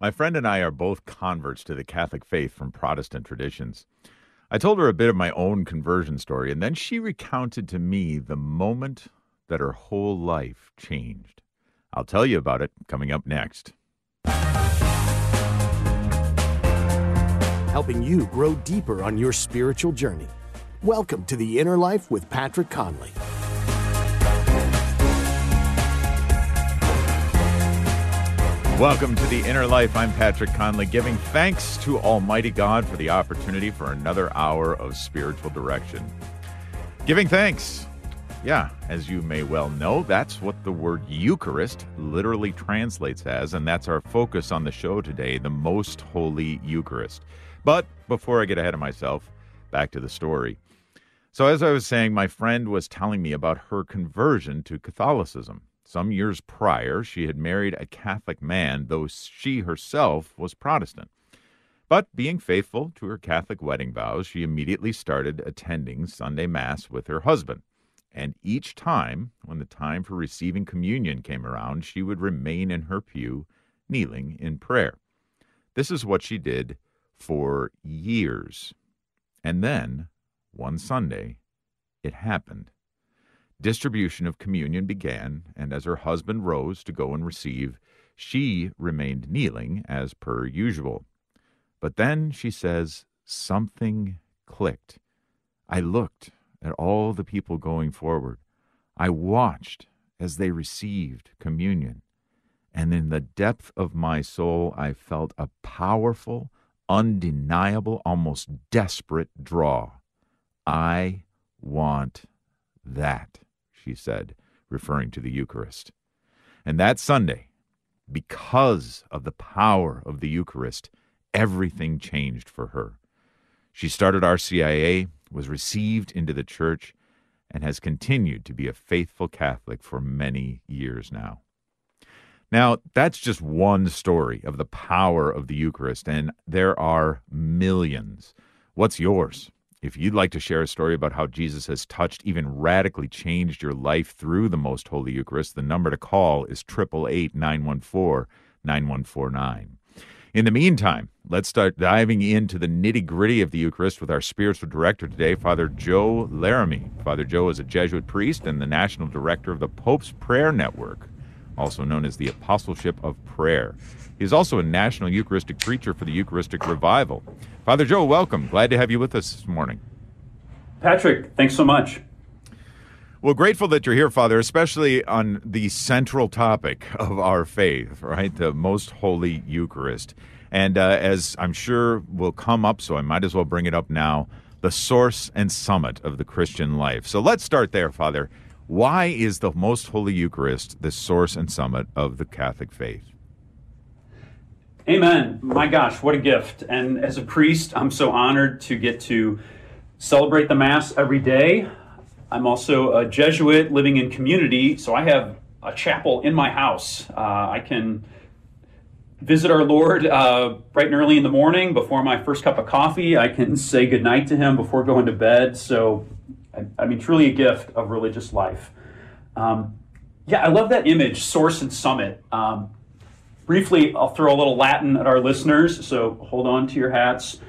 My friend and I are both converts to the Catholic faith from Protestant traditions. I told her a bit of my own conversion story, and then she recounted to me the moment that her whole life changed. I'll tell you about it coming up next. Helping you grow deeper on your spiritual journey. Welcome to the Inner Life with Patrick Conley. Welcome to the Inner Life. I'm Patrick Conley, giving thanks to Almighty God for the opportunity for another hour of spiritual direction. Giving thanks. Yeah, as you may well know, that's what the word Eucharist literally translates as, and that's our focus on the show today the Most Holy Eucharist. But before I get ahead of myself, back to the story. So, as I was saying, my friend was telling me about her conversion to Catholicism. Some years prior, she had married a Catholic man, though she herself was Protestant. But being faithful to her Catholic wedding vows, she immediately started attending Sunday Mass with her husband. And each time, when the time for receiving communion came around, she would remain in her pew, kneeling in prayer. This is what she did for years. And then, one Sunday, it happened. Distribution of communion began, and as her husband rose to go and receive, she remained kneeling as per usual. But then, she says, something clicked. I looked at all the people going forward. I watched as they received communion. And in the depth of my soul, I felt a powerful, undeniable, almost desperate draw. I want that she said, referring to the Eucharist. And that Sunday, because of the power of the Eucharist, everything changed for her. She started RCIA, was received into the church, and has continued to be a faithful Catholic for many years now. Now, that's just one story of the power of the Eucharist, and there are millions. What's yours? If you'd like to share a story about how Jesus has touched, even radically changed your life through the Most Holy Eucharist, the number to call is 888 914 9149. In the meantime, let's start diving into the nitty gritty of the Eucharist with our spiritual director today, Father Joe Laramie. Father Joe is a Jesuit priest and the national director of the Pope's Prayer Network, also known as the Apostleship of Prayer. He is also a national Eucharistic preacher for the Eucharistic Revival. Father Joe, welcome. Glad to have you with us this morning. Patrick, thanks so much. Well, grateful that you're here, Father, especially on the central topic of our faith, right? The most holy Eucharist. And uh, as I'm sure will come up, so I might as well bring it up now the source and summit of the Christian life. So let's start there, Father. Why is the most holy Eucharist the source and summit of the Catholic faith? Amen. My gosh, what a gift. And as a priest, I'm so honored to get to celebrate the Mass every day. I'm also a Jesuit living in community, so I have a chapel in my house. Uh, I can visit our Lord uh, bright and early in the morning before my first cup of coffee. I can say goodnight to Him before going to bed. So, I, mean, truly a gift of religious life. Um, yeah, I love that image, source and summit. Um, Briefly, I'll throw a little Latin at our listeners, so hold on to your hats.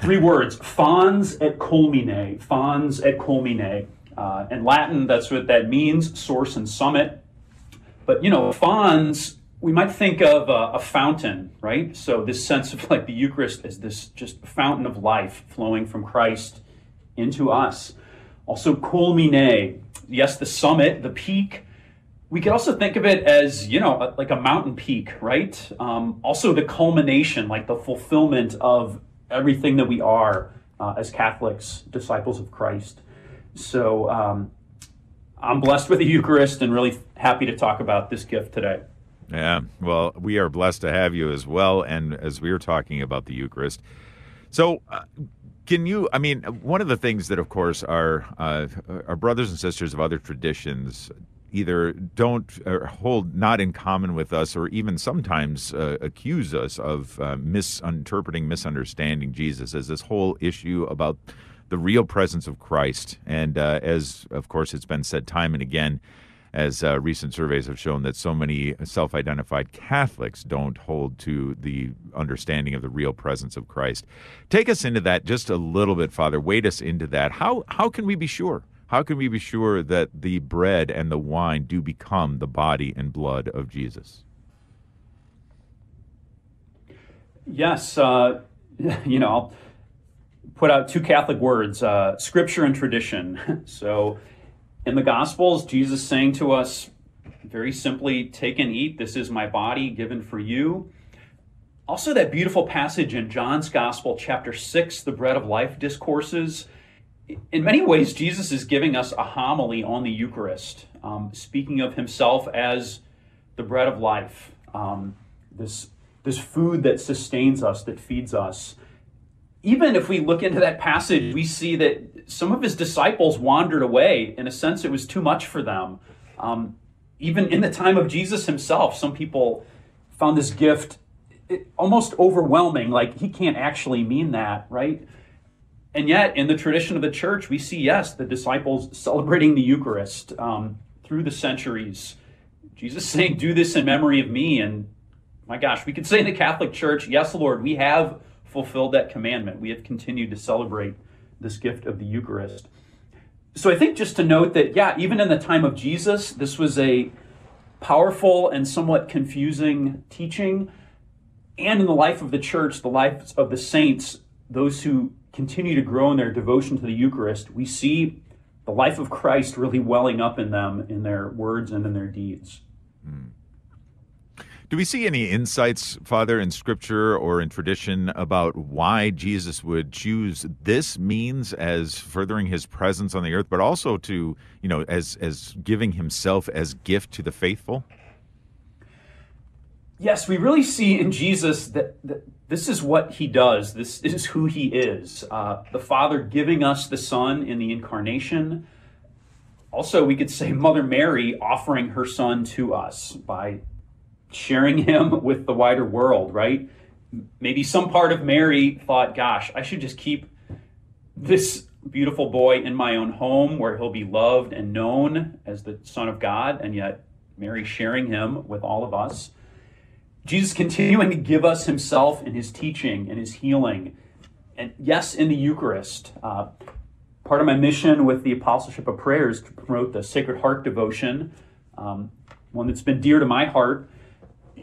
Three words fons et culmine. Fons et culmine. Uh, in Latin, that's what that means source and summit. But, you know, fons, we might think of a, a fountain, right? So, this sense of like the Eucharist as this just fountain of life flowing from Christ into us. Also, culmine. Yes, the summit, the peak. We could also think of it as you know like a mountain peak right? Um, also the culmination like the fulfillment of everything that we are uh, as catholics disciples of christ. So um, i'm blessed with the eucharist and really happy to talk about this gift today. Yeah well we are blessed to have you as well and as we are talking about the eucharist. So uh, can you? I mean, one of the things that, of course, our uh, our brothers and sisters of other traditions either don't uh, hold not in common with us or even sometimes uh, accuse us of uh, misinterpreting, misunderstanding Jesus as this whole issue about the real presence of Christ. And uh, as, of course, it's been said time and again, as uh, recent surveys have shown that so many self identified Catholics don't hold to the understanding of the real presence of Christ. Take us into that just a little bit, Father. Wade us into that. How, how can we be sure? How can we be sure that the bread and the wine do become the body and blood of Jesus? Yes, uh, you know, I'll put out two Catholic words uh, scripture and tradition. So in the Gospels, Jesus saying to us very simply, Take and eat, this is my body given for you. Also, that beautiful passage in John's Gospel, chapter 6, the bread of life discourses. In many ways, Jesus is giving us a homily on the Eucharist, um, speaking of himself as the bread of life, um, this, this food that sustains us, that feeds us even if we look into that passage, we see that some of his disciples wandered away. In a sense, it was too much for them. Um, even in the time of Jesus himself, some people found this gift almost overwhelming, like he can't actually mean that, right? And yet, in the tradition of the church, we see, yes, the disciples celebrating the Eucharist um, through the centuries. Jesus saying, Do this in memory of me. And my gosh, we could say in the Catholic Church, Yes, Lord, we have fulfilled that commandment. We have continued to celebrate this gift of the Eucharist. So I think just to note that, yeah, even in the time of Jesus, this was a powerful and somewhat confusing teaching. And in the life of the church, the lives of the saints, those who continue to grow in their devotion to the Eucharist, we see the life of Christ really welling up in them in their words and in their deeds. Mm. Do we see any insights, Father, in Scripture or in tradition about why Jesus would choose this means as furthering His presence on the earth, but also to, you know, as as giving Himself as gift to the faithful? Yes, we really see in Jesus that, that this is what He does. This is who He is. Uh, the Father giving us the Son in the incarnation. Also, we could say Mother Mary offering her Son to us by sharing him with the wider world, right? Maybe some part of Mary thought, gosh, I should just keep this beautiful boy in my own home where he'll be loved and known as the Son of God, and yet Mary sharing him with all of us. Jesus continuing to give us himself in his teaching and his healing. And yes, in the Eucharist. Uh, part of my mission with the Apostleship of Prayer is to promote the Sacred Heart devotion, um, one that's been dear to my heart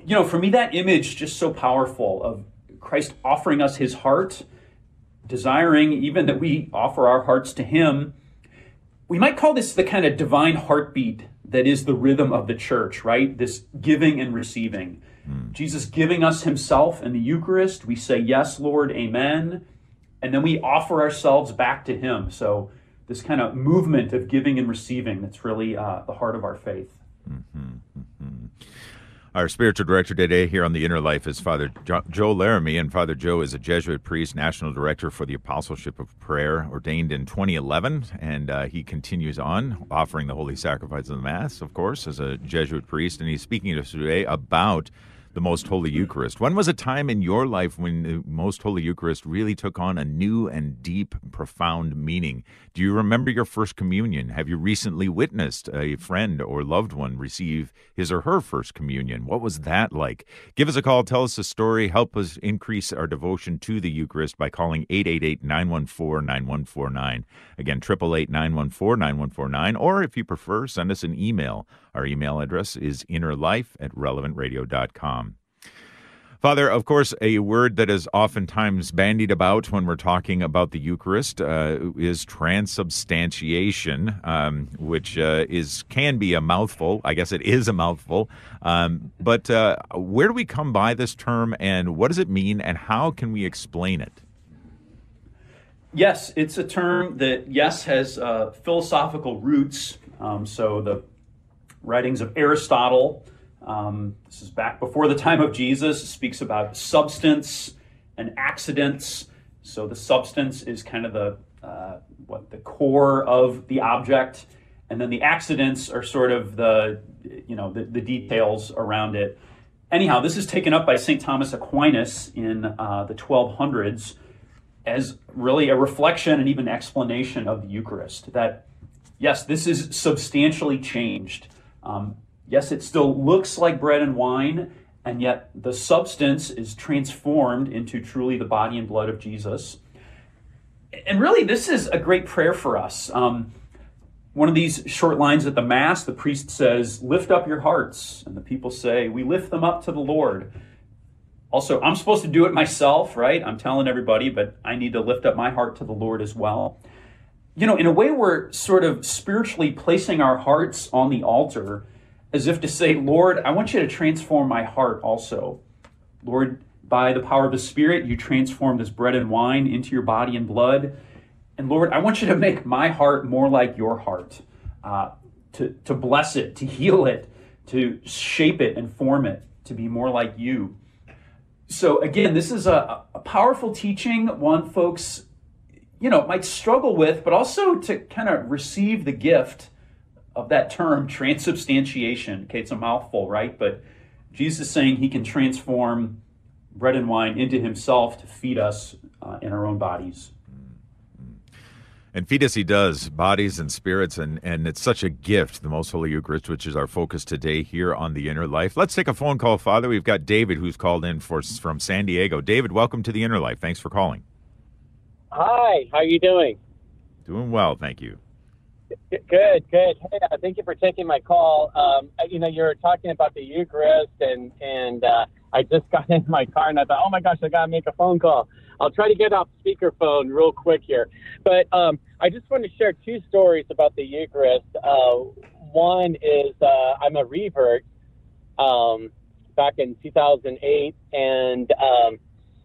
you know, for me, that image just so powerful of Christ offering us his heart, desiring even that we offer our hearts to him. We might call this the kind of divine heartbeat that is the rhythm of the church, right? This giving and receiving. Mm. Jesus giving us himself in the Eucharist. We say, Yes, Lord, Amen. And then we offer ourselves back to him. So, this kind of movement of giving and receiving that's really uh, the heart of our faith. Mm-hmm. Our spiritual director today here on the Inner Life is Father jo- Joe Laramie, and Father Joe is a Jesuit priest, national director for the Apostleship of Prayer, ordained in 2011, and uh, he continues on offering the Holy Sacrifice of the Mass, of course, as a Jesuit priest, and he's speaking to us today about the Most Holy mm-hmm. Eucharist. When was a time in your life when the Most Holy Eucharist really took on a new and deep, profound meaning? Do you remember your first communion? Have you recently witnessed a friend or loved one receive his or her first communion? What was that like? Give us a call, tell us a story, help us increase our devotion to the Eucharist by calling 888 914 9149. Again, 888 914 9149. Or if you prefer, send us an email. Our email address is innerlife at relevantradio.com. Father, of course, a word that is oftentimes bandied about when we're talking about the Eucharist uh, is transubstantiation, um, which uh, is can be a mouthful. I guess it is a mouthful. Um, but uh, where do we come by this term, and what does it mean, and how can we explain it? Yes, it's a term that yes has uh, philosophical roots. Um, so the writings of Aristotle. Um, this is back before the time of Jesus. It speaks about substance and accidents. So the substance is kind of the uh, what the core of the object, and then the accidents are sort of the you know the, the details around it. Anyhow, this is taken up by St. Thomas Aquinas in uh, the 1200s as really a reflection and even explanation of the Eucharist. That yes, this is substantially changed Um, yes, it still looks like bread and wine, and yet the substance is transformed into truly the body and blood of Jesus. And really, this is a great prayer for us. Um, one of these short lines at the Mass, the priest says, Lift up your hearts. And the people say, We lift them up to the Lord. Also, I'm supposed to do it myself, right? I'm telling everybody, but I need to lift up my heart to the Lord as well. You know, in a way, we're sort of spiritually placing our hearts on the altar as if to say, Lord, I want you to transform my heart also. Lord, by the power of the Spirit, you transform this bread and wine into your body and blood. And Lord, I want you to make my heart more like your heart, uh, to, to bless it, to heal it, to shape it and form it, to be more like you. So, again, this is a, a powerful teaching, one folks, you know, might struggle with, but also to kind of receive the gift of that term, transubstantiation. Okay, it's a mouthful, right? But Jesus is saying he can transform bread and wine into himself to feed us uh, in our own bodies. And feed us he does, bodies and spirits, and, and it's such a gift, the Most Holy Eucharist, which is our focus today here on the Inner Life. Let's take a phone call, Father. We've got David who's called in for from San Diego. David, welcome to the Inner Life. Thanks for calling. Hi, how are you doing? Doing well, thank you. Good, good. Hey, uh, thank you for taking my call. Um, you know, you're talking about the Eucharist, and and uh, I just got in my car, and I thought, oh my gosh, I gotta make a phone call. I'll try to get off speakerphone real quick here, but um, I just want to share two stories about the Eucharist. Uh, one is uh, I'm a revert um, back in 2008, and um,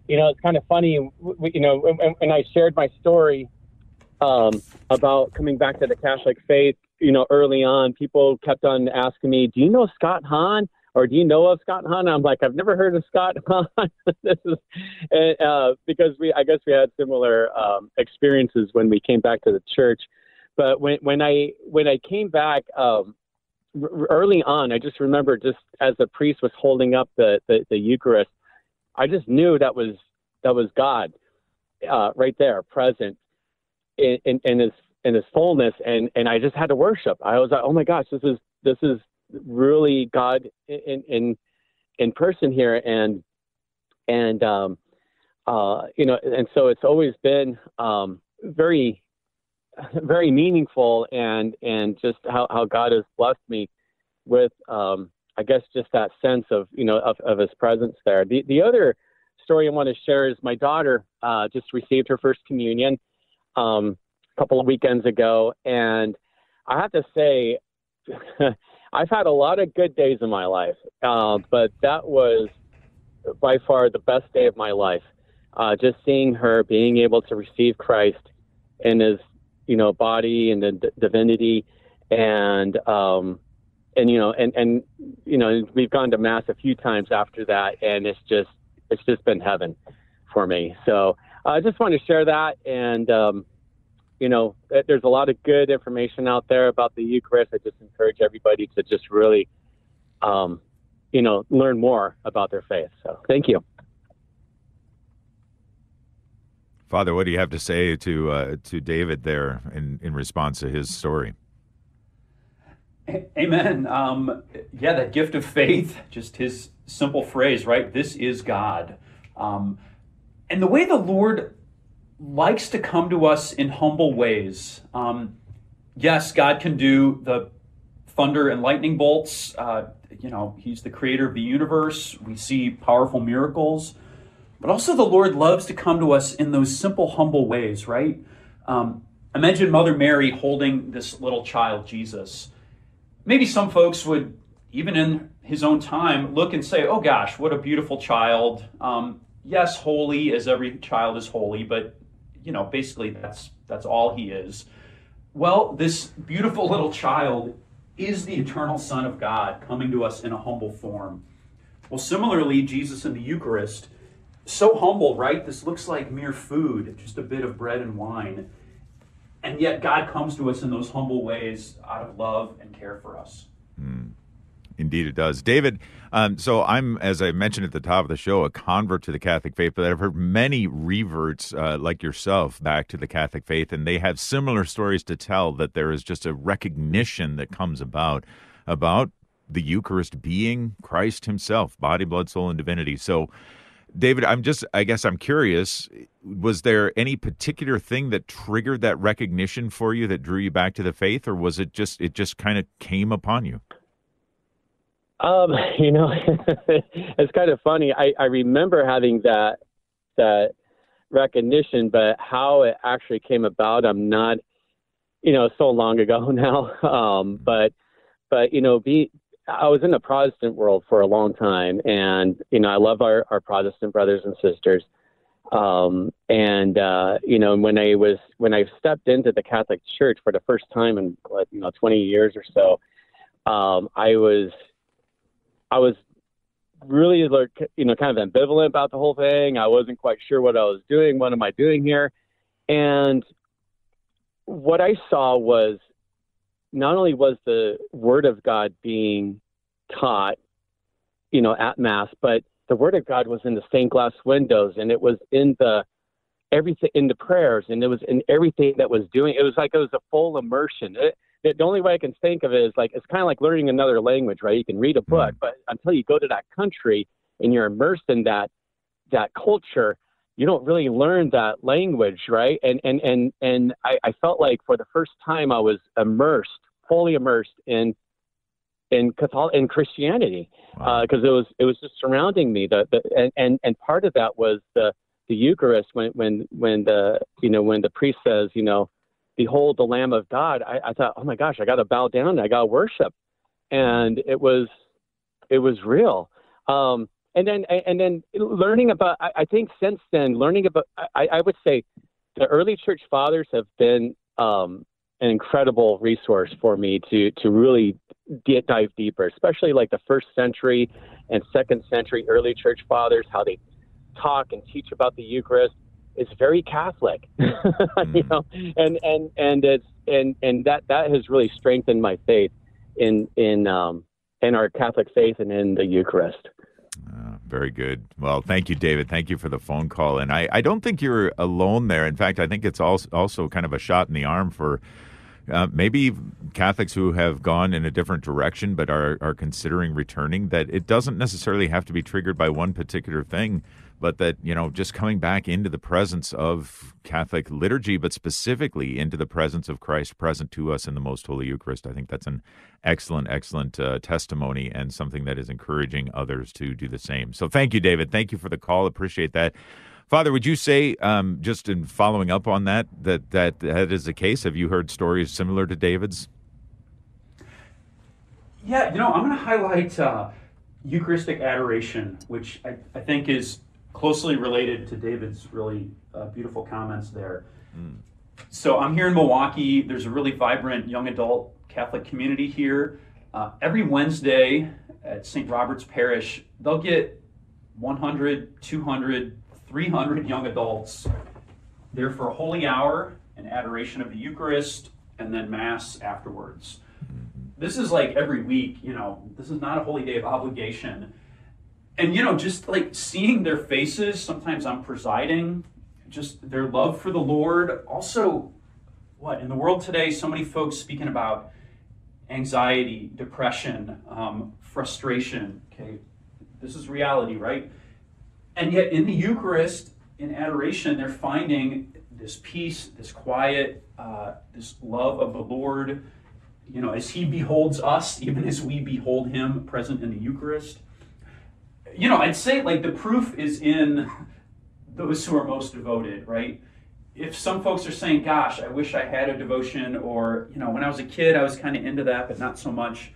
you know, it's kind of funny. You know, when, when I shared my story um, about coming back to the Catholic faith, you know, early on, people kept on asking me, "Do you know Scott Hahn?" Or do you know of Scott Hahn? I'm like, I've never heard of Scott Hahn. this is uh, because we, I guess, we had similar um, experiences when we came back to the church. But when when I when I came back um, early on, I just remember just as the priest was holding up the, the, the Eucharist, I just knew that was that was God uh, right there, present in, in, in his in his fullness and and I just had to worship. I was like, oh my gosh, this is this is really God in in in person here and and um uh you know and so it's always been um very very meaningful and and just how, how God has blessed me with um I guess just that sense of you know of, of his presence there. The the other story I want to share is my daughter uh, just received her first communion um, a couple of weekends ago, and I have to say, I've had a lot of good days in my life, uh, but that was by far the best day of my life. Uh, just seeing her being able to receive Christ in his, you know, body and the d- divinity, and um, and you know, and and you know, we've gone to mass a few times after that, and it's just it's just been heaven for me. So I just want to share that. And, um, you know, there's a lot of good information out there about the Eucharist. I just encourage everybody to just really, um, you know, learn more about their faith. So thank you. Father, what do you have to say to uh, to David there in, in response to his story? Amen. Um, yeah, that gift of faith, just his simple phrase, right? This is God. Um, and the way the Lord likes to come to us in humble ways. Um, yes, God can do the thunder and lightning bolts. Uh, you know, He's the creator of the universe. We see powerful miracles. But also, the Lord loves to come to us in those simple, humble ways, right? Um, imagine Mother Mary holding this little child, Jesus. Maybe some folks would, even in his own time, look and say, oh gosh, what a beautiful child. Um, yes, holy as every child is holy, but you know, basically that's that's all he is. Well, this beautiful little child is the eternal Son of God coming to us in a humble form. Well, similarly, Jesus in the Eucharist, so humble, right? This looks like mere food, just a bit of bread and wine. And yet God comes to us in those humble ways out of love and care for us. Mm. Indeed, it does. David, um, so I'm, as I mentioned at the top of the show, a convert to the Catholic faith, but I've heard many reverts uh, like yourself back to the Catholic faith, and they have similar stories to tell that there is just a recognition that comes about about the Eucharist being Christ Himself, body, blood, soul, and divinity. So, David, I'm just, I guess I'm curious. Was there any particular thing that triggered that recognition for you that drew you back to the faith, or was it just, it just kind of came upon you? Um, you know, it's kind of funny. I, I remember having that, that recognition, but how it actually came about, I'm not, you know, so long ago now. Um, but, but, you know, be, I was in the Protestant world for a long time, and you know I love our, our Protestant brothers and sisters. Um, and uh, you know when I was when I stepped into the Catholic Church for the first time in you know 20 years or so, um, I was I was really like you know kind of ambivalent about the whole thing. I wasn't quite sure what I was doing. What am I doing here? And what I saw was not only was the word of God being taught, you know, at mass, but the word of God was in the stained glass windows and it was in the everything in the prayers and it was in everything that was doing. It was like it was a full immersion. It, it, the only way i can think of it is like it's kind of like learning another language right? You can read a book mm. but until you go to that country and you're immersed in that that culture you don't really learn that language, right? And and and and I, I felt like for the first time I was immersed, fully immersed in in Catholic in Christianity, because wow. uh, it was it was just surrounding me. The, the and, and and part of that was the the Eucharist when when when the you know when the priest says you know, behold the Lamb of God. I, I thought, oh my gosh, I got to bow down. I got to worship, and it was it was real. Um, and then and then learning about I, I think since then learning about I, I, would say the early church fathers have been um, an incredible resource for me to to really get, dive deeper, especially like the first century and second century early church fathers, how they talk and teach about the Eucharist is very Catholic, mm-hmm. you know, and and and it's and and that that has really strengthened my faith in in um, in our Catholic faith and in the Eucharist. Very good. Well, thank you, David. Thank you for the phone call. And I, I don't think you're alone there. In fact, I think it's also, also kind of a shot in the arm for uh, maybe Catholics who have gone in a different direction but are, are considering returning, that it doesn't necessarily have to be triggered by one particular thing but that you know just coming back into the presence of catholic liturgy but specifically into the presence of christ present to us in the most holy eucharist i think that's an excellent excellent uh, testimony and something that is encouraging others to do the same. So thank you david. Thank you for the call. Appreciate that. Father would you say um, just in following up on that that that that is the case? Have you heard stories similar to david's? Yeah you know i'm going to highlight uh, eucharistic adoration which I, I think is closely related to David's really uh, beautiful comments there. Mm. So I'm here in Milwaukee. There's a really vibrant young adult Catholic community here. Uh, every Wednesday at St. Robert's Parish, they'll get 100, 200, 300 young adults there for a holy hour and adoration of the Eucharist and then Mass afterwards. Mm-hmm. This is like every week, you know, this is not a holy day of obligation and you know just like seeing their faces sometimes i'm presiding just their love for the lord. Also what in the world today so many folks speaking about anxiety depression um, frustration. Okay this is reality right? And yet in the eucharist in adoration they're finding this peace this quiet uh, this love of the lord. You know as he beholds us even as we behold him present in the eucharist you know, I'd say like the proof is in those who are most devoted, right? If some folks are saying, gosh, I wish I had a devotion, or, you know, when I was a kid, I was kind of into that, but not so much.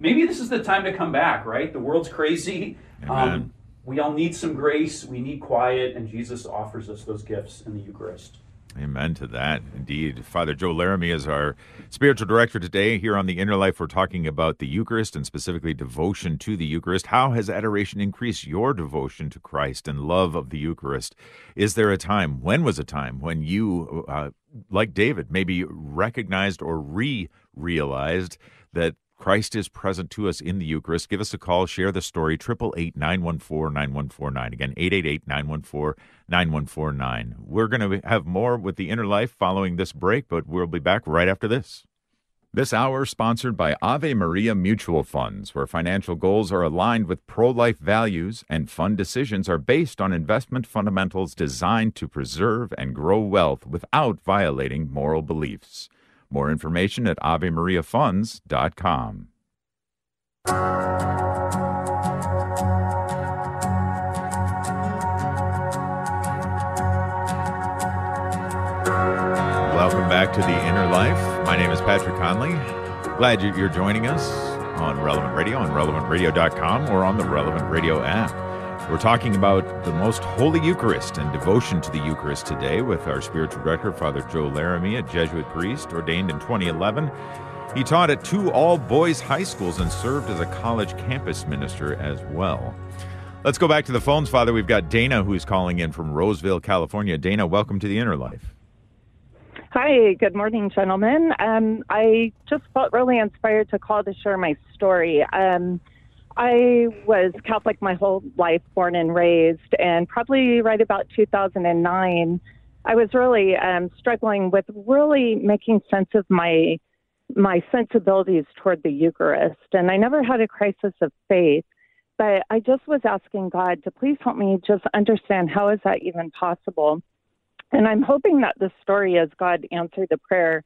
Maybe this is the time to come back, right? The world's crazy. Um, we all need some grace. We need quiet, and Jesus offers us those gifts in the Eucharist. Amen to that. Indeed. Father Joe Laramie is our spiritual director today. Here on the Inner Life, we're talking about the Eucharist and specifically devotion to the Eucharist. How has adoration increased your devotion to Christ and love of the Eucharist? Is there a time, when was a time, when you, uh, like David, maybe recognized or re realized that Christ is present to us in the Eucharist. Give us a call, share the story, 888 914 9149. Again, 888 914 9149. We're going to have more with the inner life following this break, but we'll be back right after this. This hour sponsored by Ave Maria Mutual Funds, where financial goals are aligned with pro life values and fund decisions are based on investment fundamentals designed to preserve and grow wealth without violating moral beliefs. More information at AveMariaFunds.com. Welcome back to The Inner Life. My name is Patrick Conley. Glad you're joining us on Relevant Radio, on relevantradio.com, or on the Relevant Radio app. We're talking about the most holy Eucharist and devotion to the Eucharist today with our spiritual director, Father Joe Laramie, a Jesuit priest ordained in 2011. He taught at two all boys high schools and served as a college campus minister as well. Let's go back to the phones, Father. We've got Dana who's calling in from Roseville, California. Dana, welcome to the Inner Life. Hi, good morning, gentlemen. Um, I just felt really inspired to call to share my story. Um, I was Catholic my whole life, born and raised, and probably right about 2009, I was really um, struggling with really making sense of my my sensibilities toward the Eucharist. And I never had a crisis of faith, but I just was asking God to please help me just understand how is that even possible. And I'm hoping that this story, as God answered the prayer,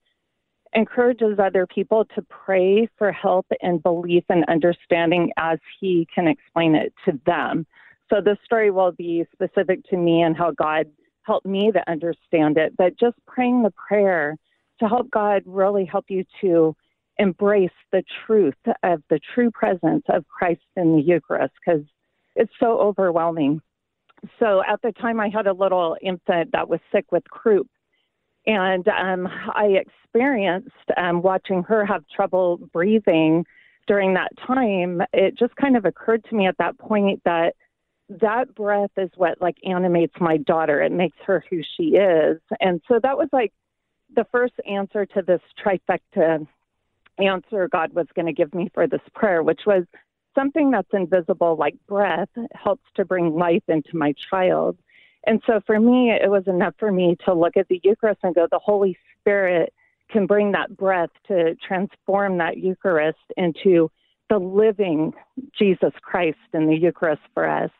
encourages other people to pray for help and belief and understanding as He can explain it to them. So the story will be specific to me and how God helped me to understand it, but just praying the prayer to help God really help you to embrace the truth of the true presence of Christ in the Eucharist because it's so overwhelming so at the time, I had a little infant that was sick with croup. And um, I experienced um, watching her have trouble breathing during that time. It just kind of occurred to me at that point that that breath is what like animates my daughter. It makes her who she is. And so that was like the first answer to this trifecta answer God was going to give me for this prayer, which was something that's invisible, like breath, helps to bring life into my child. And so for me, it was enough for me to look at the Eucharist and go, the Holy Spirit can bring that breath to transform that Eucharist into the living Jesus Christ in the Eucharist for us.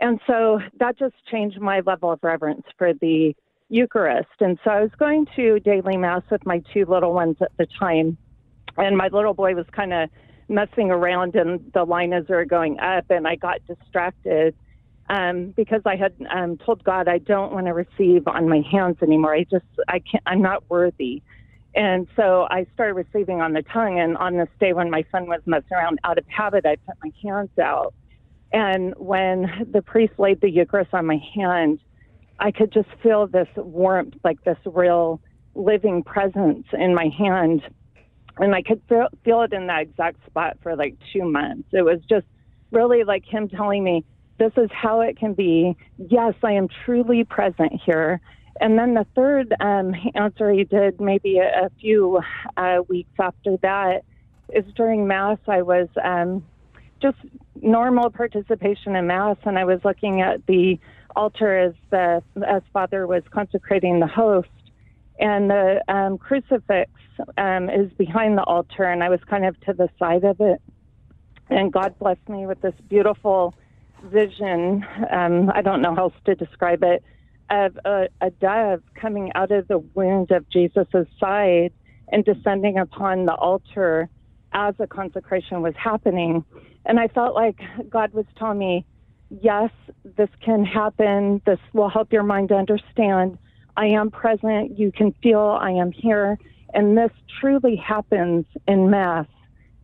And so that just changed my level of reverence for the Eucharist. And so I was going to daily Mass with my two little ones at the time. And my little boy was kind of messing around and the liners are going up, and I got distracted um, because I had um, told God I don't want to receive on my hands anymore. I just I can't. I'm not worthy. And so I started receiving on the tongue. And on this day when my son was messing around out of habit, I put my hands out. And when the priest laid the Eucharist on my hand, I could just feel this warmth, like this real living presence in my hand and I could feel, feel it in that exact spot for like two months. It was just really like him telling me, this is how it can be. Yes, I am truly present here. And then the third um, answer he did maybe a, a few uh, weeks after that is during Mass, I was um, just normal participation in Mass, and I was looking at the altar as the as Father was consecrating the host, and the um, crucifix um, is behind the altar, and I was kind of to the side of it. And God blessed me with this beautiful vision. Um, I don't know how else to describe it of a, a dove coming out of the wound of Jesus' side and descending upon the altar as the consecration was happening. And I felt like God was telling me, yes, this can happen. This will help your mind to understand I am present. You can feel I am here. And this truly happens in Mass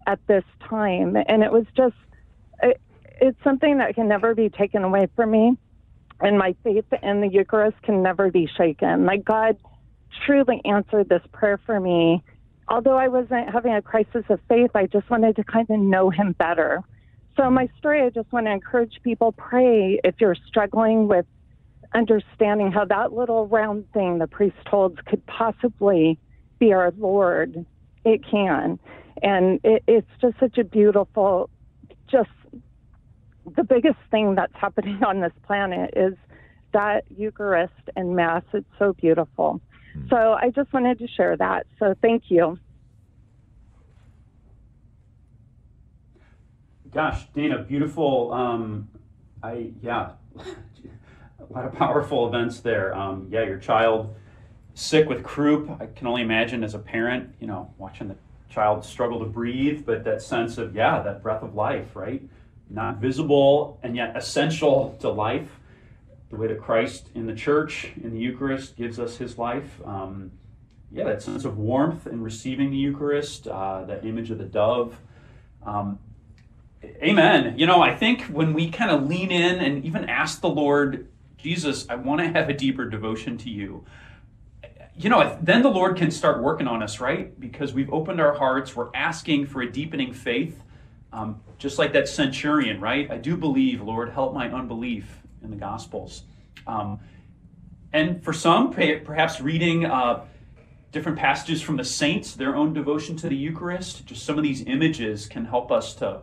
at this time. And it was just, it's something that can never be taken away from me. And my faith in the Eucharist can never be shaken. Like God truly answered this prayer for me. Although I wasn't having a crisis of faith, I just wanted to kind of know Him better. So, my story, I just want to encourage people pray if you're struggling with understanding how that little round thing the priest holds could possibly be our Lord. It can. And it, it's just such a beautiful, just the biggest thing that's happening on this planet is that Eucharist and Mass. It's so beautiful. Mm. So I just wanted to share that. So thank you. Gosh, Dana, beautiful. Um, I yeah, a lot of powerful events there. Um, yeah, your child sick with croup. I can only imagine as a parent, you know, watching the child struggle to breathe, but that sense of yeah, that breath of life, right? Not visible and yet essential to life. The way that Christ in the church, in the Eucharist, gives us His life. Um, yeah, that sense of warmth in receiving the Eucharist, uh, that image of the dove. Um, amen. You know, I think when we kind of lean in and even ask the Lord, Jesus, I want to have a deeper devotion to you. You know, then the Lord can start working on us, right? Because we've opened our hearts, we're asking for a deepening faith, um, just like that centurion, right? I do believe, Lord, help my unbelief in the Gospels. Um, and for some, perhaps reading uh, different passages from the saints, their own devotion to the Eucharist. Just some of these images can help us to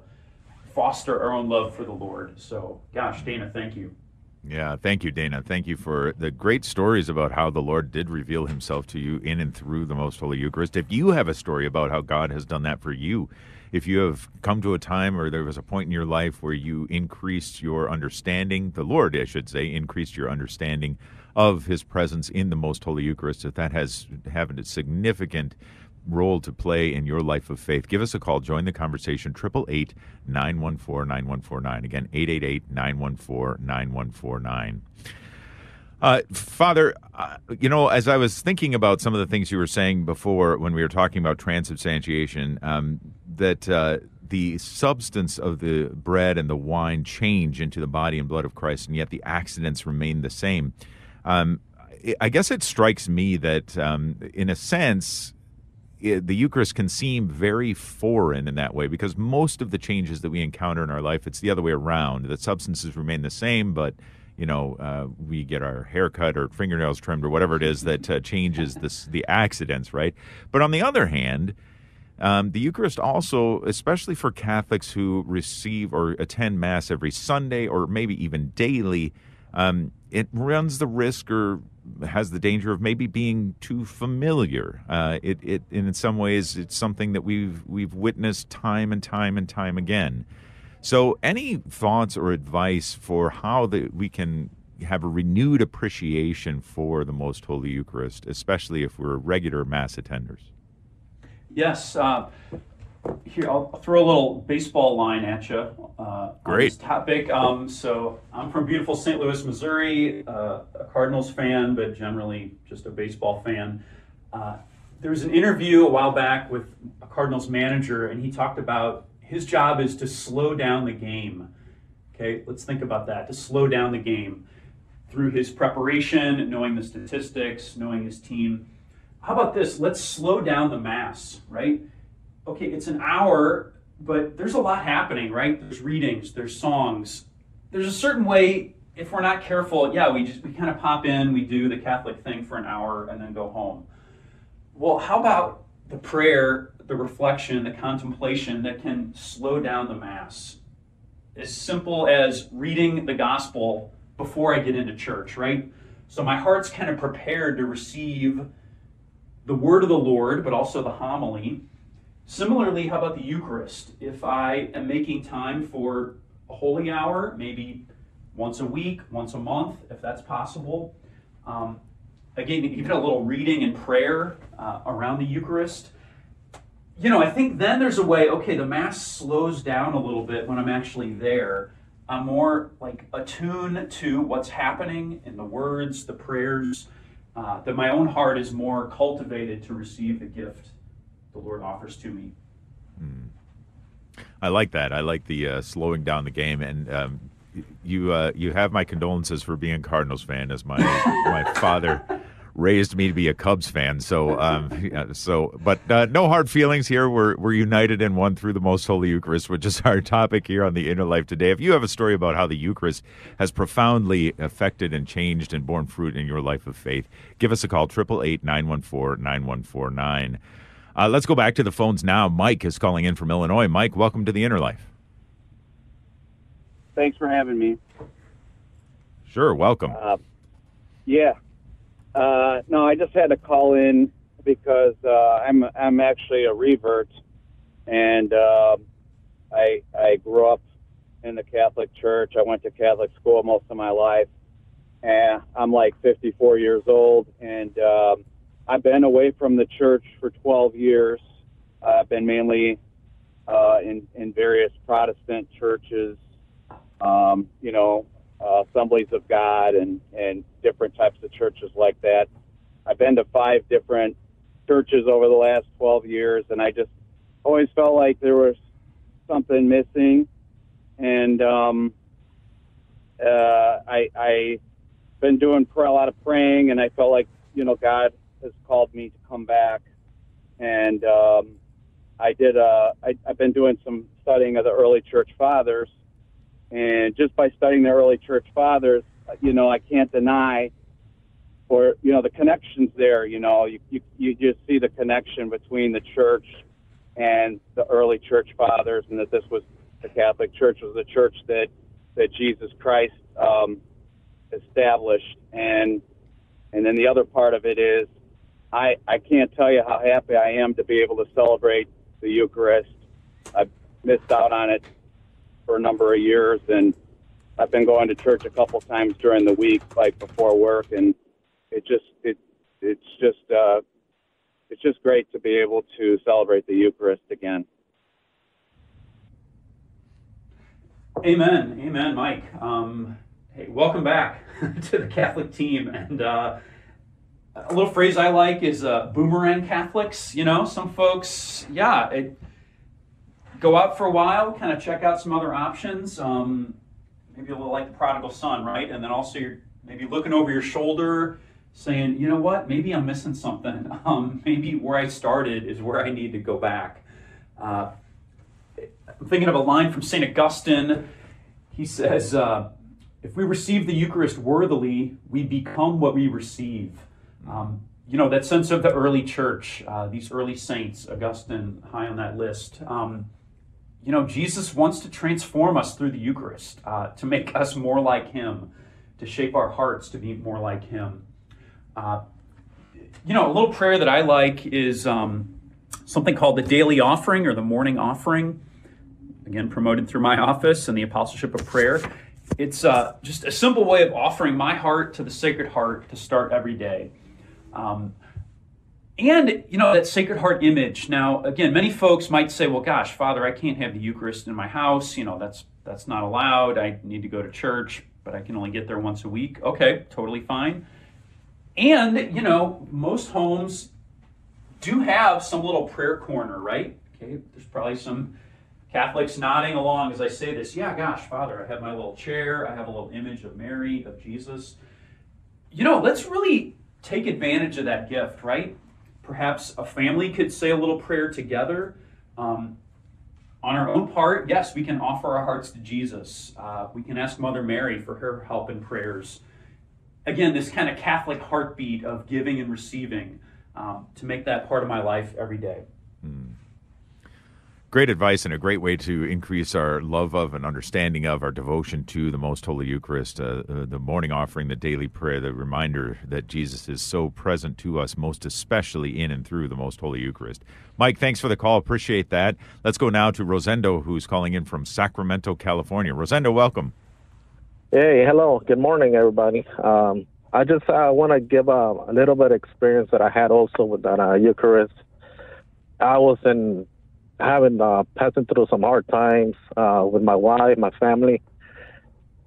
foster our own love for the Lord. So, gosh, Dana, thank you. Yeah, thank you, Dana. Thank you for the great stories about how the Lord did reveal himself to you in and through the Most Holy Eucharist. If you have a story about how God has done that for you, if you have come to a time or there was a point in your life where you increased your understanding, the Lord, I should say, increased your understanding of his presence in the most holy Eucharist, if that has having a significant role to play in your life of faith, give us a call. Join the conversation. 888 914 9149. Again, 888 914 9149. Uh, Father, uh, you know, as I was thinking about some of the things you were saying before when we were talking about transubstantiation, um, that uh, the substance of the bread and the wine change into the body and blood of Christ, and yet the accidents remain the same. Um, I guess it strikes me that, um, in a sense, it, the Eucharist can seem very foreign in that way because most of the changes that we encounter in our life, it's the other way around. The substances remain the same, but you know, uh, we get our hair cut or fingernails trimmed or whatever it is that uh, changes this, the accidents, right? But on the other hand, um, the Eucharist also, especially for Catholics who receive or attend Mass every Sunday or maybe even daily, um, it runs the risk or has the danger of maybe being too familiar. Uh, it, it, in some ways, it's something that we've we've witnessed time and time and time again. So, any thoughts or advice for how that we can have a renewed appreciation for the Most Holy Eucharist, especially if we're regular Mass attenders? Yes. Uh, here, I'll throw a little baseball line at you uh, on this topic. Um, so I'm from beautiful St. Louis, Missouri, uh, a Cardinals fan, but generally just a baseball fan. Uh, there was an interview a while back with a Cardinals manager, and he talked about his job is to slow down the game. Okay, let's think about that. To slow down the game through his preparation, knowing the statistics, knowing his team. How about this? Let's slow down the mass, right? okay, it's an hour, but there's a lot happening, right? There's readings, there's songs. There's a certain way, if we're not careful, yeah, we just we kind of pop in, we do the Catholic thing for an hour and then go home. Well, how about the prayer, the reflection, the contemplation that can slow down the Mass? As simple as reading the gospel before I get into church, right? So my heart's kind of prepared to receive the word of the Lord, but also the homily Similarly, how about the Eucharist? If I am making time for a holy hour, maybe once a week, once a month, if that's possible. Um, again, even a little reading and prayer uh, around the Eucharist. You know, I think then there's a way, okay, the Mass slows down a little bit when I'm actually there. I'm more like attuned to what's happening in the words, the prayers, uh, that my own heart is more cultivated to receive the gift the Lord offers to me. Mm. I like that. I like the uh, slowing down the game, and um, you uh, you have my condolences for being a Cardinals fan, as my my father raised me to be a Cubs fan. So um, so, but uh, no hard feelings here. We're we're united in one through the Most Holy Eucharist, which is our topic here on the Inner Life today. If you have a story about how the Eucharist has profoundly affected and changed and borne fruit in your life of faith, give us a call triple eight nine one four nine one four nine. Uh, let's go back to the phones now. Mike is calling in from Illinois. Mike, welcome to the Inner Life. Thanks for having me. Sure, welcome. Uh, yeah. Uh, no, I just had to call in because uh, I'm I'm actually a revert, and uh, I I grew up in the Catholic Church. I went to Catholic school most of my life, and I'm like 54 years old, and um, I've been away from the church for 12 years. I've been mainly uh, in in various Protestant churches, um, you know, uh, Assemblies of God, and and different types of churches like that. I've been to five different churches over the last 12 years, and I just always felt like there was something missing, and um, uh, I I been doing a lot of praying, and I felt like you know God has called me to come back, and um, I did. Uh, I, I've been doing some studying of the early church fathers, and just by studying the early church fathers, you know, I can't deny, or you know, the connections there. You know, you you, you just see the connection between the church and the early church fathers, and that this was the Catholic Church was the church that that Jesus Christ um, established, and and then the other part of it is, I I can't tell you how happy I am to be able to celebrate the Eucharist. I've missed out on it for a number of years, and I've been going to church a couple times during the week, like before work, and it just it it's just uh, it's just great to be able to celebrate the Eucharist again. Amen, amen, Mike. Um, hey, welcome back to the Catholic team. And uh, a little phrase I like is uh, boomerang Catholics. You know, some folks, yeah, it, go out for a while, kind of check out some other options. Um, maybe a little like the prodigal son, right? And then also you're maybe looking over your shoulder, saying, you know what, maybe I'm missing something. Um, maybe where I started is where I need to go back. Uh, I'm thinking of a line from St. Augustine. He says, uh, If we receive the Eucharist worthily, we become what we receive. Um, you know, that sense of the early church, uh, these early saints, Augustine high on that list. Um, you know, Jesus wants to transform us through the Eucharist, uh, to make us more like Him, to shape our hearts to be more like Him. Uh, you know, a little prayer that I like is um, something called the daily offering or the morning offering. Again, promoted through my office and the Apostleship of Prayer. It's uh, just a simple way of offering my heart to the Sacred Heart to start every day. Um, and, you know, that Sacred Heart image. Now, again, many folks might say, well, gosh, Father, I can't have the Eucharist in my house. You know, that's, that's not allowed. I need to go to church, but I can only get there once a week. Okay, totally fine. And, you know, most homes do have some little prayer corner, right? Okay, there's probably some Catholics nodding along as I say this. Yeah, gosh, Father, I have my little chair. I have a little image of Mary, of Jesus. You know, let's really take advantage of that gift, right? Perhaps a family could say a little prayer together. Um, on our own part, yes, we can offer our hearts to Jesus. Uh, we can ask Mother Mary for her help and prayers. Again, this kind of Catholic heartbeat of giving and receiving um, to make that part of my life every day. Mm. Great advice and a great way to increase our love of and understanding of our devotion to the Most Holy Eucharist, uh, uh, the morning offering, the daily prayer, the reminder that Jesus is so present to us, most especially in and through the Most Holy Eucharist. Mike, thanks for the call. Appreciate that. Let's go now to Rosendo, who's calling in from Sacramento, California. Rosendo, welcome. Hey, hello. Good morning, everybody. Um, I just uh, want to give uh, a little bit of experience that I had also with that uh, Eucharist. I was in having uh, passing through some hard times uh, with my wife, my family,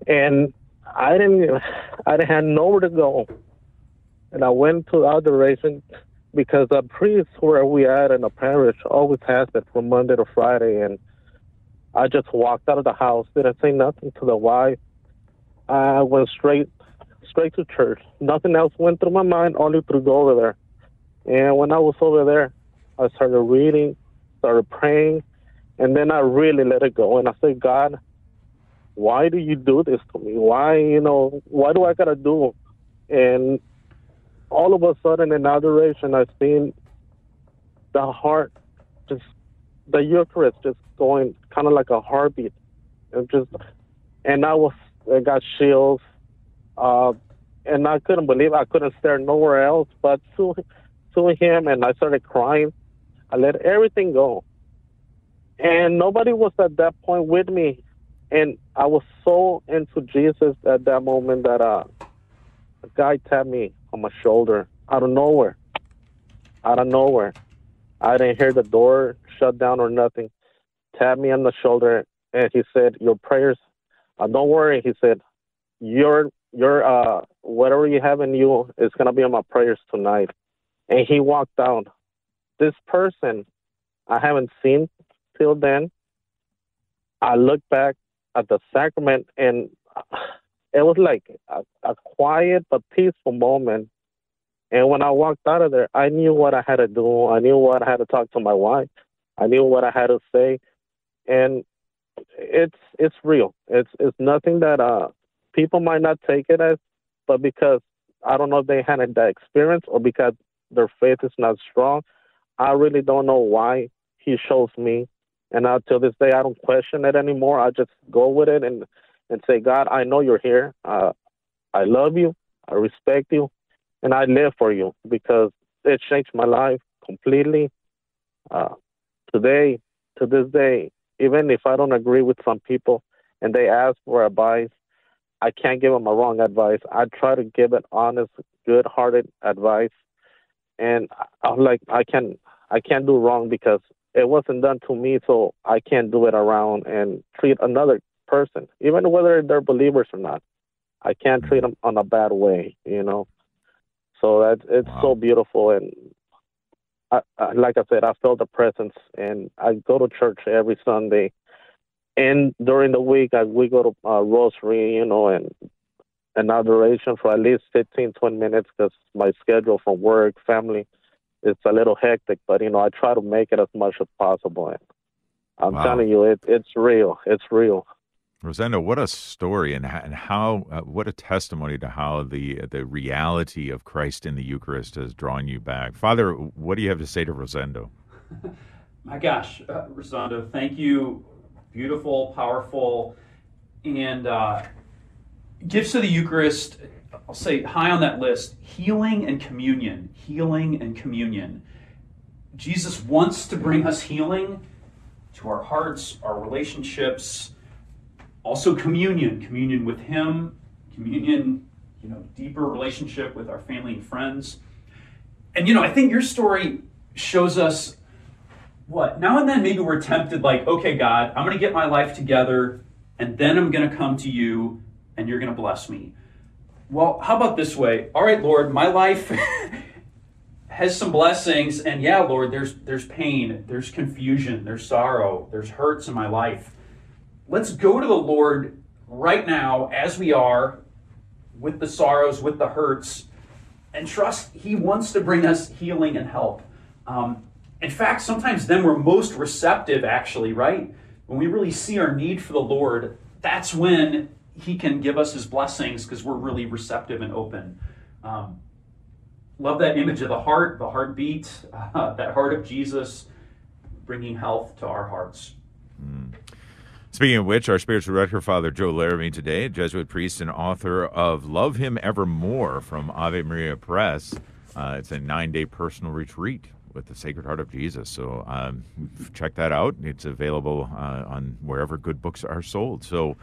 and I didn't, I didn't have nowhere to go, and I went to adoration because the priest where we at in the parish always has it from Monday to Friday, and I just walked out of the house, didn't say nothing to the wife. I went straight, straight to church. Nothing else went through my mind, only to go over there. And when I was over there, I started reading started praying, and then I really let it go. And I said, God, why do you do this to me? Why, you know, why do I gotta do? And all of a sudden, in adoration, I seen the heart, just the Eucharist, just going kind of like a heartbeat, and just, and I was, I got chills, uh, and I couldn't believe I couldn't stare nowhere else but to, to him, and I started crying I let everything go. and nobody was at that point with me, and I was so into Jesus at that moment that uh, a guy tapped me on my shoulder out of nowhere, out of nowhere. I didn't hear the door shut down or nothing. Tapped me on the shoulder, and he said, "Your prayers, uh, don't worry." He said, "Your your uh whatever you have in you is gonna be on my prayers tonight." And he walked out. This person I haven't seen till then. I look back at the sacrament, and it was like a, a quiet but peaceful moment. And when I walked out of there, I knew what I had to do. I knew what I had to talk to my wife. I knew what I had to say, and it's it's real. It's it's nothing that uh people might not take it as, but because I don't know if they had that experience or because their faith is not strong, I really don't know why he shows me. And now till this day, I don't question it anymore. I just go with it and and say, God, I know you're here. Uh, I love you. I respect you, and I live for you because it changed my life completely. Uh, today, to this day, even if I don't agree with some people and they ask for advice, I can't give them a wrong advice. I try to give it honest, good-hearted advice, and I'm like, I can, I can't do wrong because it wasn't done to me, so I can't do it around and treat another person, even whether they're believers or not. I can't treat them on a bad way, you know. So that it's wow. so beautiful, and I, I, like I said, I felt the presence, and I go to church every Sunday, and during the week I, we go to uh, rosary, you know, and an adoration for at least 15, 20 minutes because my schedule from work, family, it's a little hectic, but you know, I try to make it as much as possible. And I'm wow. telling you, it, it's real. It's real. Rosendo, what a story, and and how uh, what a testimony to how the the reality of Christ in the Eucharist has drawn you back. Father, what do you have to say to Rosendo? My gosh, uh, Rosendo, thank you. Beautiful, powerful, and uh, gifts of the Eucharist I'll say high on that list healing and communion. Healing and communion. Jesus wants to bring us healing to our hearts, our relationships, also communion, communion with Him, communion, you know, deeper relationship with our family and friends. And, you know, I think your story shows us what? Now and then, maybe we're tempted, like, okay, God, I'm going to get my life together, and then I'm going to come to you, and you're going to bless me well, how about this way? All right, Lord, my life has some blessings, and yeah, Lord, there's there's pain, there's confusion, there's sorrow, there's hurts in my life. Let's go to the Lord right now as we are with the sorrows, with the hurts, and trust He wants to bring us healing and help. Um, in fact, sometimes then we're most receptive, actually, right? When we really see our need for the Lord, that's when he can give us his blessings because we're really receptive and open. Um, love that image of the heart, the heartbeat, uh, that heart of Jesus bringing health to our hearts. Mm. Speaking of which, our spiritual director, Father Joe Laramie, today, Jesuit priest and author of Love Him Evermore from Ave Maria Press. Uh, it's a nine day personal retreat with the Sacred Heart of Jesus. So um, check that out. It's available uh, on wherever good books are sold. So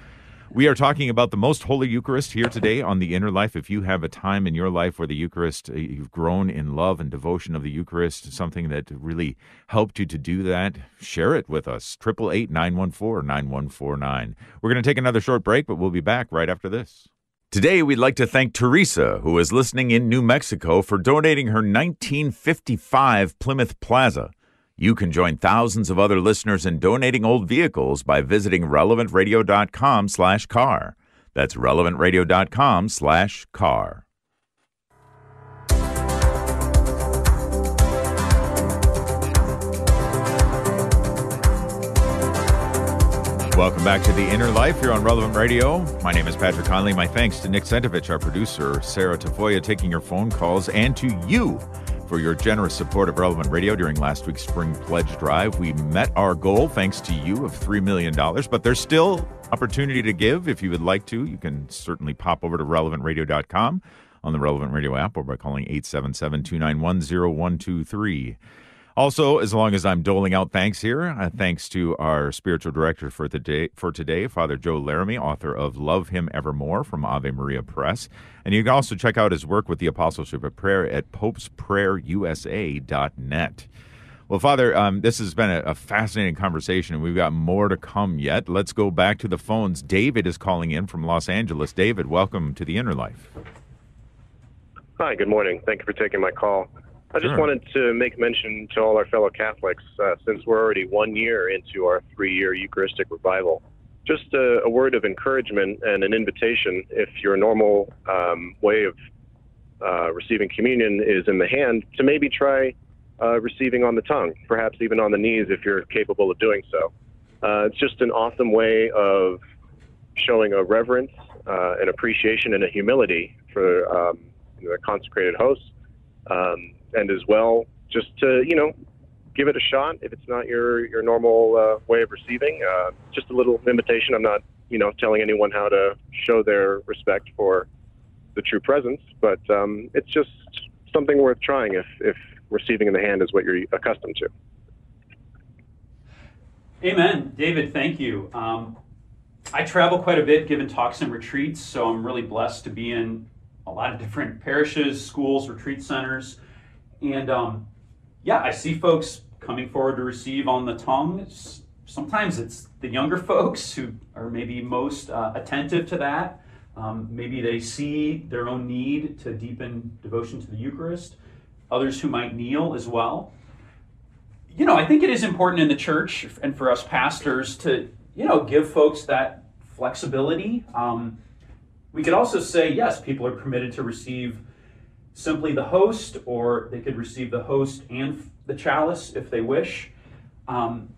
we are talking about the most holy Eucharist here today on the inner life. If you have a time in your life where the Eucharist, uh, you've grown in love and devotion of the Eucharist, something that really helped you to do that, share it with us. 888 914 9149. We're going to take another short break, but we'll be back right after this. Today, we'd like to thank Teresa, who is listening in New Mexico, for donating her 1955 Plymouth Plaza. You can join thousands of other listeners in donating old vehicles by visiting relevantradio.com slash car. That's relevantradio.com slash car. Welcome back to The Inner Life here on Relevant Radio. My name is Patrick Conley. My thanks to Nick Sentovich, our producer, Sarah Tafoya, taking your phone calls, and to you for your generous support of Relevant Radio during last week's Spring Pledge Drive. We met our goal, thanks to you, of $3 million, but there's still opportunity to give if you would like to. You can certainly pop over to relevantradio.com on the Relevant Radio app or by calling 877 291 0123. Also, as long as I'm doling out thanks here, uh, thanks to our spiritual director for today, for today, Father Joe Laramie, author of Love Him Evermore from Ave Maria Press. And you can also check out his work with the Apostleship of Prayer at popesprayerusa.net. Well, Father, um, this has been a, a, fascinating conversation, and we've got more to come yet. Let's go back to the phones. David is calling in from Los Angeles. David, welcome to the Inner Life. Hi, good morning. Thank you for taking my call. I just Sure. wanted to make mention to all our fellow Catholics, uh, since we're already one year into our three year Eucharistic revival, just a, a word of encouragement and an invitation if your normal um, way of uh, receiving communion is in the hand, to maybe try uh, receiving on the tongue, perhaps even on the knees if you're capable of doing so. Uh, it's just an awesome way of showing a reverence, uh, an appreciation, and a humility for um, the consecrated host um, and as well just to you know give it a shot if it's not your your normal uh, way of receiving uh, just a little invitation i'm not you know telling anyone how to show their respect for the true presence but um, it's just something worth trying if if receiving in the hand is what you're accustomed to Amen. David, thank you. Um, I travel quite a bit giving talks and retreats, so I'm really blessed to be in a lot of different parishes, schools, retreat centers. And um, yeah, I see folks coming forward to receive on the tongue. Sometimes it's the younger folks who are maybe most uh, attentive to that. Um, maybe they see their own need to deepen devotion to the Eucharist. Others who might kneel as well you know, I think it is important in the church and for us pastors to, you know, give folks that flexibility. Um, we could also say, yes, people are permitted to receive simply the host, or they could receive the host and the chalice if they wish. Um,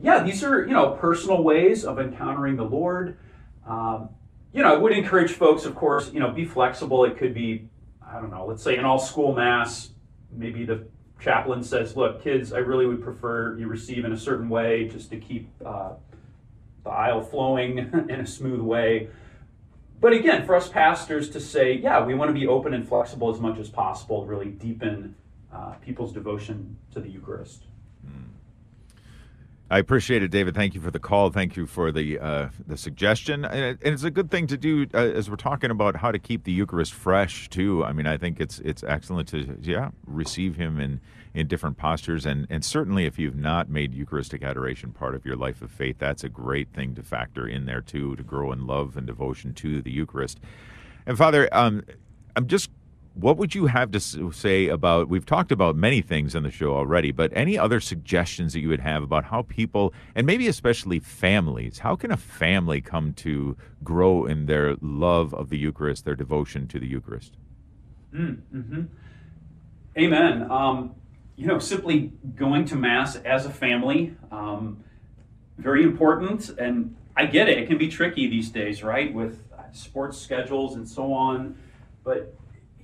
yeah, these are, you know, personal ways of encountering the Lord. Um, you know, I would encourage folks, of course, you know, be flexible. It could be, I don't know, let's say an all school mass, maybe the chaplain says, look, kids, I really would prefer you receive in a certain way just to keep uh, the aisle flowing in a smooth way. But again, for us pastors to say, yeah, we want to be open and flexible as much as possible, really deepen uh, people's devotion to the Eucharist. I appreciate it, David. Thank you for the call. Thank you for the uh, the suggestion. And it's a good thing to do uh, as we're talking about how to keep the Eucharist fresh too. I mean, I think it's it's excellent to yeah receive Him in in different postures, and and certainly if you've not made Eucharistic adoration part of your life of faith, that's a great thing to factor in there too to grow in love and devotion to the Eucharist. And Father, um, I'm just what would you have to say about we've talked about many things on the show already but any other suggestions that you would have about how people and maybe especially families how can a family come to grow in their love of the eucharist their devotion to the eucharist Mm-hmm. Amen. Um, you know, simply going to Mass as a family, um, very important. And I get it, it can be tricky these days, right? With sports schedules and so on. But,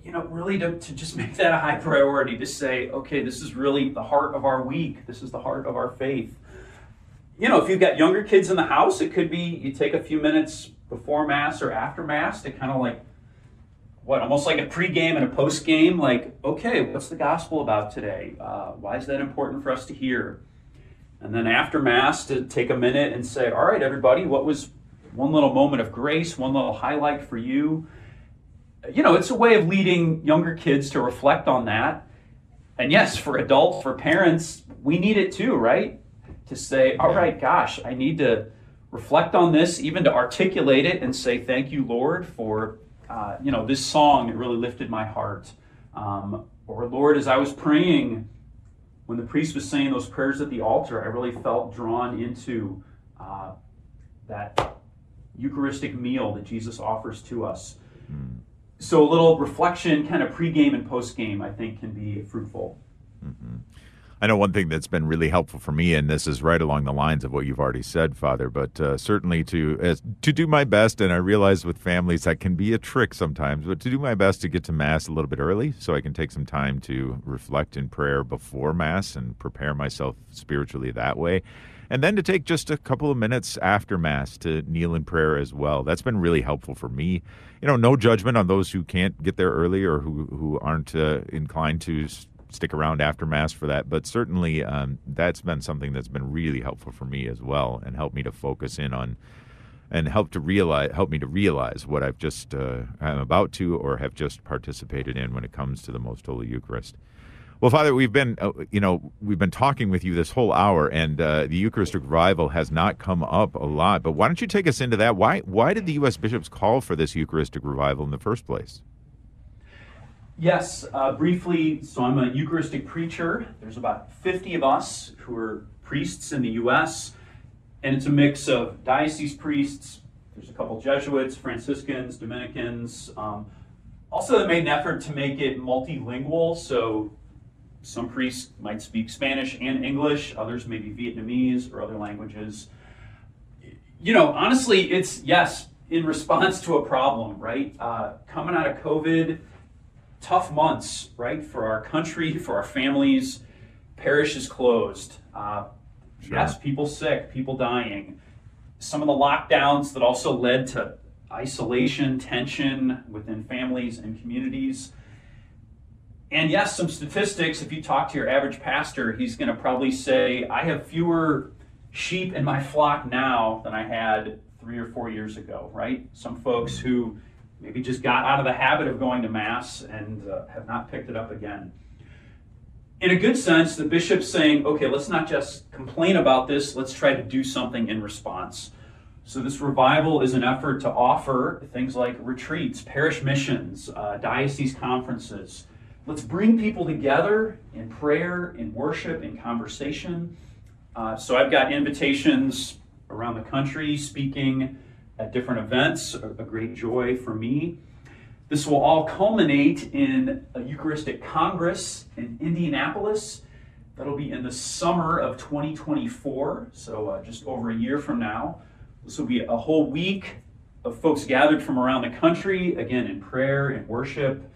you know, really to, to just make that a high priority, to say, okay, this is really the heart of our week, this is the heart of our faith. You know, if you've got younger kids in the house, it could be you take a few minutes before Mass or after Mass to kind of like what almost like a pregame and a postgame like okay what's the gospel about today? Uh, why is that important for us to hear? And then after mass to take a minute and say all right everybody what was one little moment of grace one little highlight for you you know it's a way of leading younger kids to reflect on that and yes for adults for parents we need it too right to say all right gosh i need to reflect on this even to articulate it and say thank you lord for uh, you know, this song, it really lifted my heart. Um, or, Lord, as I was praying, when the priest was saying those prayers at the altar, I really felt drawn into uh, that Eucharistic meal that Jesus offers to us. So, a little reflection, kind of pregame and postgame, I think, can be fruitful. I know one thing that's been really helpful for me, and this is right along the lines of what you've already said, Father, but uh, certainly to to do my best, and I realize with families that can be a trick sometimes, but to do my best to get to Mass a little bit early so I can take some time to reflect in prayer before Mass and prepare myself spiritually that way. And then to take just a couple of minutes after Mass to kneel in prayer as well. That's been really helpful for me. You know, no judgment on those who can't get there early or who, who aren't uh, inclined to stick around after Mass for that. But certainly, um, that's been something that's been really helpful for me as well and helped me to focus in on and help to realize help me to realize what I've just uh, I'm about to or have just participated in when it comes to the Most Holy Eucharist. Well, Father, we've been uh, you know we've been talking with you this whole hour, and uh, the Eucharistic revival has not come up a lot. But why don't you take us into that? Why why did the U.S. bishops call for this Eucharistic revival in the first place? Yes, uh, briefly. So I'm a Eucharistic preacher. There's about 50 of us who are priests in the U.S and it's a mix of diocese priests. There's a couple Jesuits, Franciscans, Dominicans. Um, also, they made an effort to make it multilingual, so some priests might speak Spanish and English, others maybe Vietnamese or other languages. You know, honestly, it's yes, in response to a problem, right? Uh, coming out of COVID, tough months, right, for our country, for our families. Parish is closed. Uh, Sure. Yes, people sick, people dying. Some of the lockdowns that also led to isolation, tension within families and communities. And yes, some statistics. If you talk to your average pastor, he's going to probably say, I have fewer sheep in my flock now than I had three or four years ago, right? Some folks who maybe just got out of the habit of going to Mass and uh, have not picked it up again in a good sense, the bishop's saying, okay, let's not just complain about this, let's try to do something in response. So, this revival is an effort to offer things like retreats, parish missions, uh, diocese conferences. Let's bring people together in prayer, in worship, in conversation. Uh, so, I've got invitations around the country speaking at different events, a, great joy for me. This will all culminate in a Eucharistic Congress in Indianapolis. That'll be in the summer of 2024, so uh, just over a year from now. This will be a whole week of folks gathered from around the country, again in prayer and worship.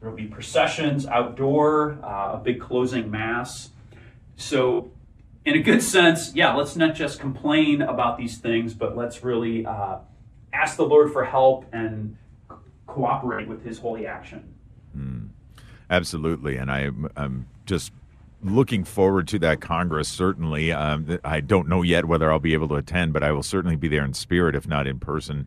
There will be processions outdoor, uh, a big closing mass. So, in a good sense, yeah, let's not just complain about these things, but let's really uh, ask the Lord for help and cooperate with his holy action. Mm, absolutely. And I, I'm just looking forward to that Congress, certainly. Um, I don't know yet whether I'll be able to attend, but I will certainly be there in spirit, if not in person.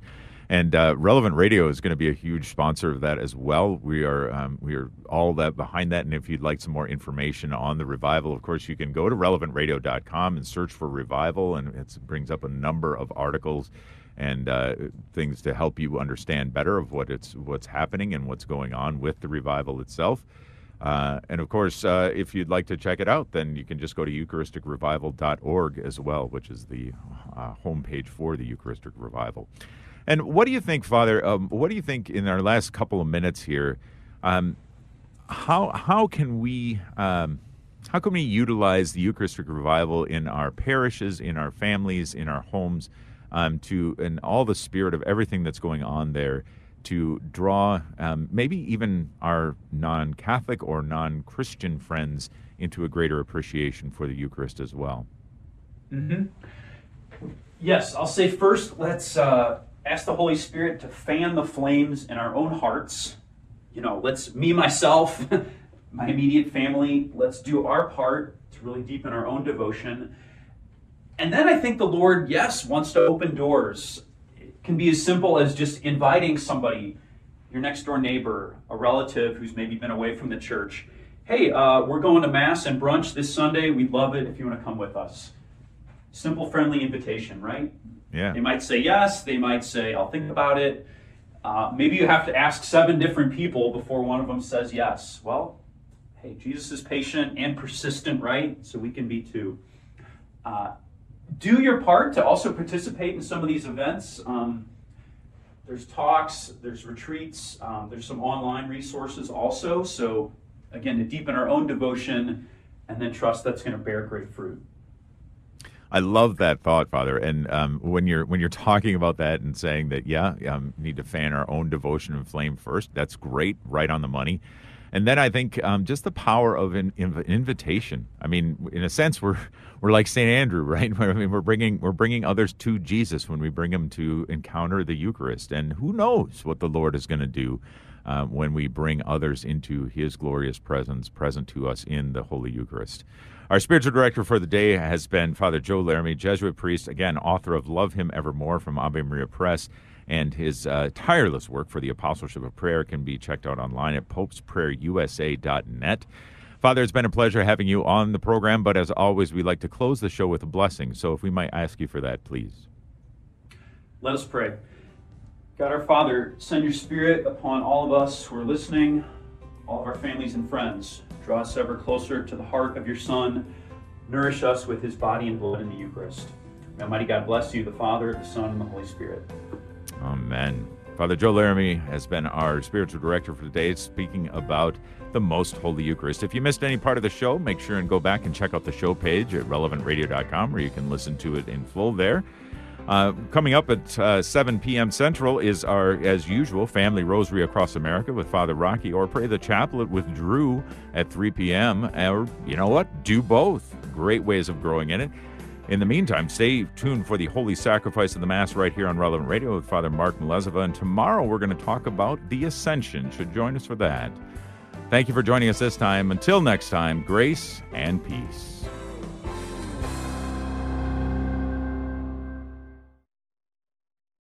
And uh, Relevant Radio is going to be a huge sponsor of that as well. We are um, we are all that behind that. And if you'd like some more information on the revival, of course, you can go to relevantradio.com and search for revival, and it brings up a number of articles and uh, things to help you understand better of what it's what's happening and what's going on with the revival itself. Uh, and of course, uh, if you'd like to check it out, then you can just go to EucharisticRevival.org as well, which is the uh, homepage for the Eucharistic Revival. And what do you think, Father? Um, what do you think in our last couple of minutes here? Um, how how can we um, how can we utilize the Eucharistic Revival in our parishes, in our families, in our homes? um, to and all the spirit of everything that's going on there to draw um, maybe even our non-Catholic or non-Christian friends into a greater appreciation for the Eucharist as well. Mm-hmm. Yes, I'll say first, let's uh, ask the Holy Spirit to fan the flames in our own hearts. You know, let's me myself, my immediate family, let's do our part to really deepen our own devotion. And then I think the Lord, yes, wants to open doors. It can be as simple as just inviting somebody, your next door neighbor, a relative who's maybe been away from the church. Hey, uh, we're going to Mass and brunch this Sunday. We'd love it if you want to come with us. Simple, friendly invitation, right? Yeah. They might say yes. They might say, I'll think about it. Uh, maybe you have to ask seven different people before one of them says yes. Well, hey, Jesus is patient and persistent, right? So we can be too. Uh, do your part to also participate in some of these events. Um, there's talks, there's retreats, um, there's some online resources also. So, again, to deepen our own devotion and then trust that's going to bear great fruit. I love that thought, Father. And um, when you're when you're talking about that and saying that, yeah, um, need to fan our own devotion and flame first. That's great, right on the money. And then I think um, just the power of an inv- invitation. I mean, in a sense, we're we're like Saint Andrew, right? I mean, we're bringing we're bringing others to Jesus when we bring them to encounter the Eucharist. And who knows what the Lord is going to do uh, when we bring others into His glorious presence, present to us in the Holy Eucharist. Our spiritual director for the day has been Father Joe Laramie, Jesuit priest, again, author of Love Him Evermore from Ave Maria Press. And his uh, tireless work for the Apostleship of Prayer can be checked out online at popesprayerusa.net. Father, it's been a pleasure having you on the program, but as always, we like to close the show with a blessing. So if we might ask you for that, please. Let us pray. God our Father, send your Spirit upon all of us who are listening, all of our families and friends. Draw us ever closer to the heart of your Son. Nourish us with his body and blood in the Eucharist. May Almighty God bless you, the Father, the Son, and the Holy Spirit. Amen. Father Joe Laramie has been our spiritual director for today, speaking about the Most Holy Eucharist. If you missed any part of the show, make sure and go back and check out the show page at relevantradio.com where you can listen to it in full there. Uh, coming up at uh, 7 p.m. Central is our, as usual, Family Rosary Across America with Father Rocky, or Pray the Chaplet with Drew at 3 p.m. Or, you know what? Do both. Great ways of growing in it. In the meantime, stay tuned for the Holy Sacrifice of the Mass right here on Relevant Radio with Father Mark Melezova. And tomorrow we're going to talk about the Ascension. Should join us for that. Thank you for joining us this time. Until next time, grace and peace.